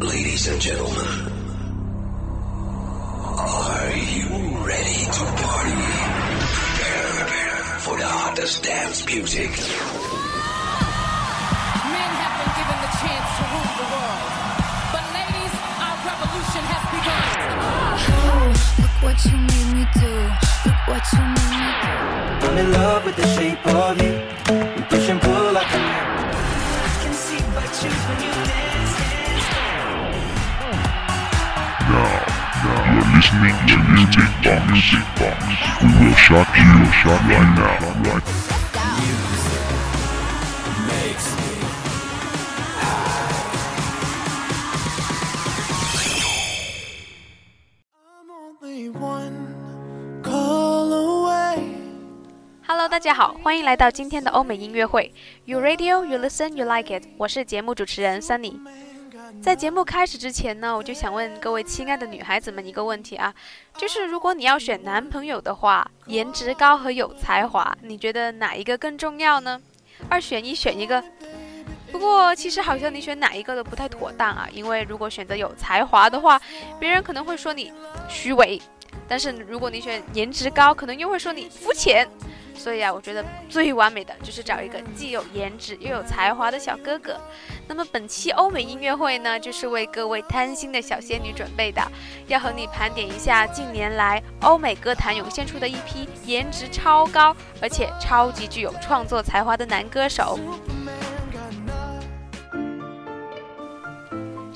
Ladies and gentlemen, are you ready to party? Prepare for the hottest dance music. Men have been given the chance to rule the world. But ladies, our revolution has begun. Look what you made me do. Look what you made me do. I'm in love with the shape of you. We push and pull like a magnet. I can see by choose when you dance, dance, We will shock you, shock right now. like. Hello，大家好，欢迎来到今天的欧美音乐会。You radio, you listen, you like it。我是节目主持人 Sunny。在节目开始之前呢，我就想问各位亲爱的女孩子们一个问题啊，就是如果你要选男朋友的话，颜值高和有才华，你觉得哪一个更重要呢？二选一，选一个。不过其实好像你选哪一个都不太妥当啊，因为如果选择有才华的话，别人可能会说你虚伪；但是如果你选颜值高，可能又会说你肤浅。所以啊，我觉得最完美的就是找一个既有颜值又有才华的小哥哥。那么本期欧美音乐会呢，就是为各位贪心的小仙女准备的，要和你盘点一下近年来欧美歌坛涌现出的一批颜值超高而且超级具有创作才华的男歌手。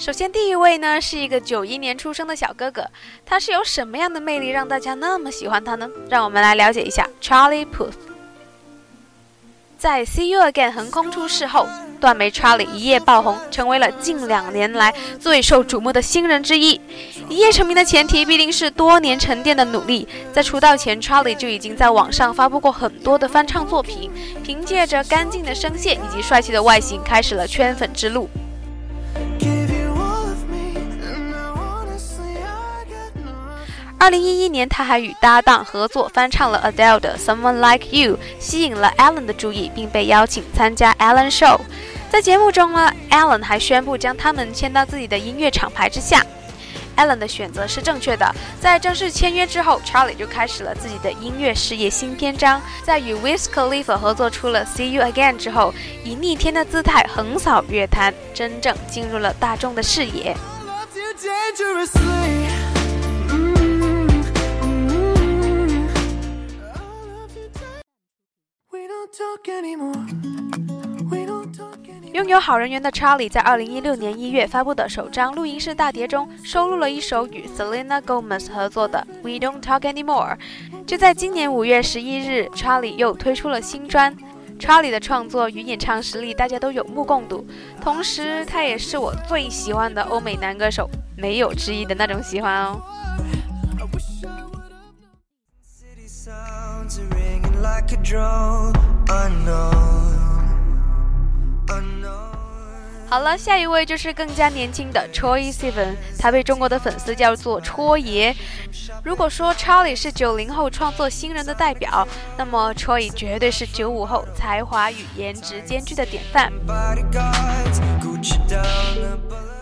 首先，第一位呢是一个九一年出生的小哥哥，他是有什么样的魅力让大家那么喜欢他呢？让我们来了解一下 Charlie Puth。在《See You Again》横空出世后，断眉 Charlie 一夜爆红，成为了近两年来最受瞩目的新人之一。一夜成名的前提必定是多年沉淀的努力。在出道前，Charlie 就已经在网上发布过很多的翻唱作品，凭借着干净的声线以及帅气的外形，开始了圈粉之路。二零一一年，他还与搭档合作翻唱了 Adele 的《Someone Like You》，吸引了 Alan 的注意，并被邀请参加 Alan Show。在节目中呢，Alan 还宣布将他们签到自己的音乐厂牌之下。Alan 的选择是正确的。在正式签约之后，Charlie 就开始了自己的音乐事业新篇章。在与 Wiz Khalifa 合作出了《See You Again》之后，以逆天的姿态横扫乐坛，真正进入了大众的视野。拥有好人缘的 Charlie 在2016年1月发布的首张录音室大碟中，收录了一首与 Selena Gomez 合作的《We Don't Talk Anymore》。就在今年5月11日，Charlie 又推出了新专。Charlie 的创作与演唱实力大家都有目共睹，同时他也是我最喜欢的欧美男歌手，没有之一的那种喜欢哦。好了，下一位就是更加年轻的 Troy Sivan，他被中国的粉丝叫做戳爷。如果说 Charlie 是九零后创作新人的代表，那么 Troy 绝对是九五后才华与颜值兼具的典范。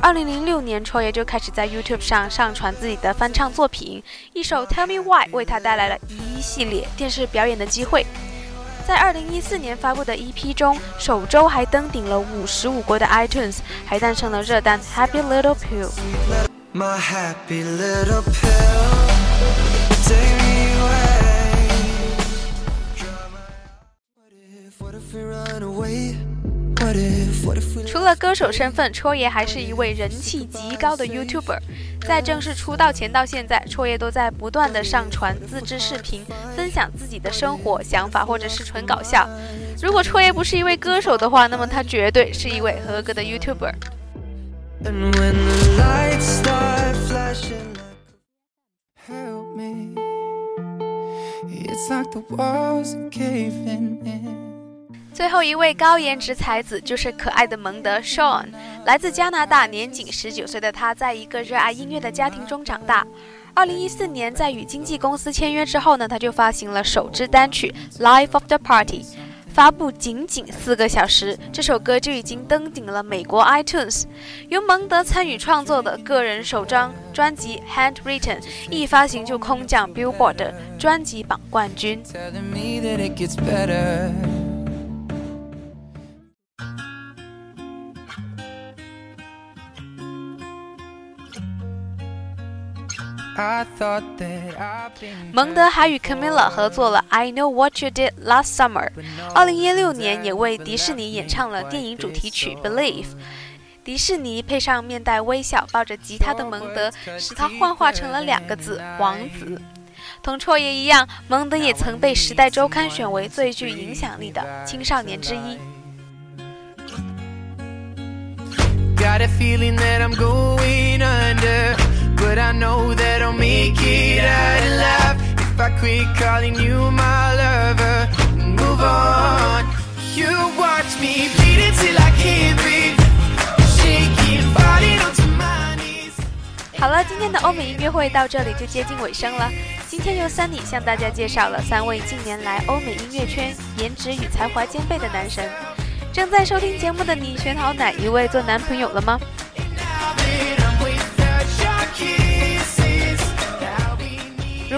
二零零六年戳爷就开始在 YouTube 上上传自己的翻唱作品，一首《Tell Me Why》为他带来了一系列电视表演的机会。在二零一四年发布的 EP 中，首周还登顶了五十五国的 iTunes，还诞生了热单《Happy Little Pill》。My happy little pill. Take me away. What if, what if we run away? What if, 除了歌手身份，戳爷还是一位人气极高的 YouTuber。在正式出道前到现在，戳爷都在不断的上传自制视频，分享自己的生活想法，或者是纯搞笑。如果戳爷不是一位歌手的话，那么他绝对是一位合格的 YouTuber。It's like the walls are caving in. 最后一位高颜值才子就是可爱的蒙德 Sean，来自加拿大，年仅十九岁的他，在一个热爱音乐的家庭中长大。二零一四年，在与经纪公司签约之后呢，他就发行了首支单曲《Life of the Party》。发布仅仅四个小时，这首歌就已经登顶了美国 iTunes。由蒙德参与创作的个人首张专辑《Handwritten》一发行就空降 Billboard 专辑榜冠军。蒙德还与 Camila 合作了《I Know What You Did Last Summer》，二零一六年也为迪士尼演唱了电影主题曲《Believe》。迪士尼配上面带微笑、抱着吉他的蒙德，使他幻化成了两个字“王子”。同绰爷一样，蒙德也曾被《时代周刊》选为最具影响力的青少年之一。But I know that Make it out alive if I quit calling you my lover and move on. You watch me bleed until I can't breathe, shaking, falling onto my knees. 好了，今天的欧美音乐会到这里就接近尾声了。今天由 Sunny 向大家介绍了三位近年来欧美音乐圈颜值与才华兼备的男神。正在收听节目的你，选好哪一位做男朋友了吗？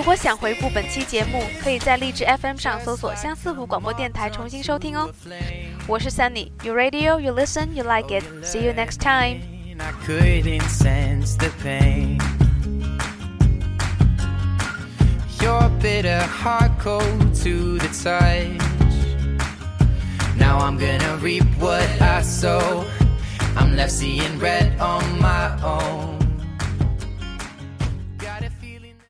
果想回顾本期节目，可以在荔枝 FM 上搜索相思湖广播电台重新收听哦。我是 Sunny，You radio, you listen, you like it. See you next time. I couldn't sense the pain. Your bitter heart cold to the touch. Now I'm gonna reap what I sow. I'm left seeing red on my own.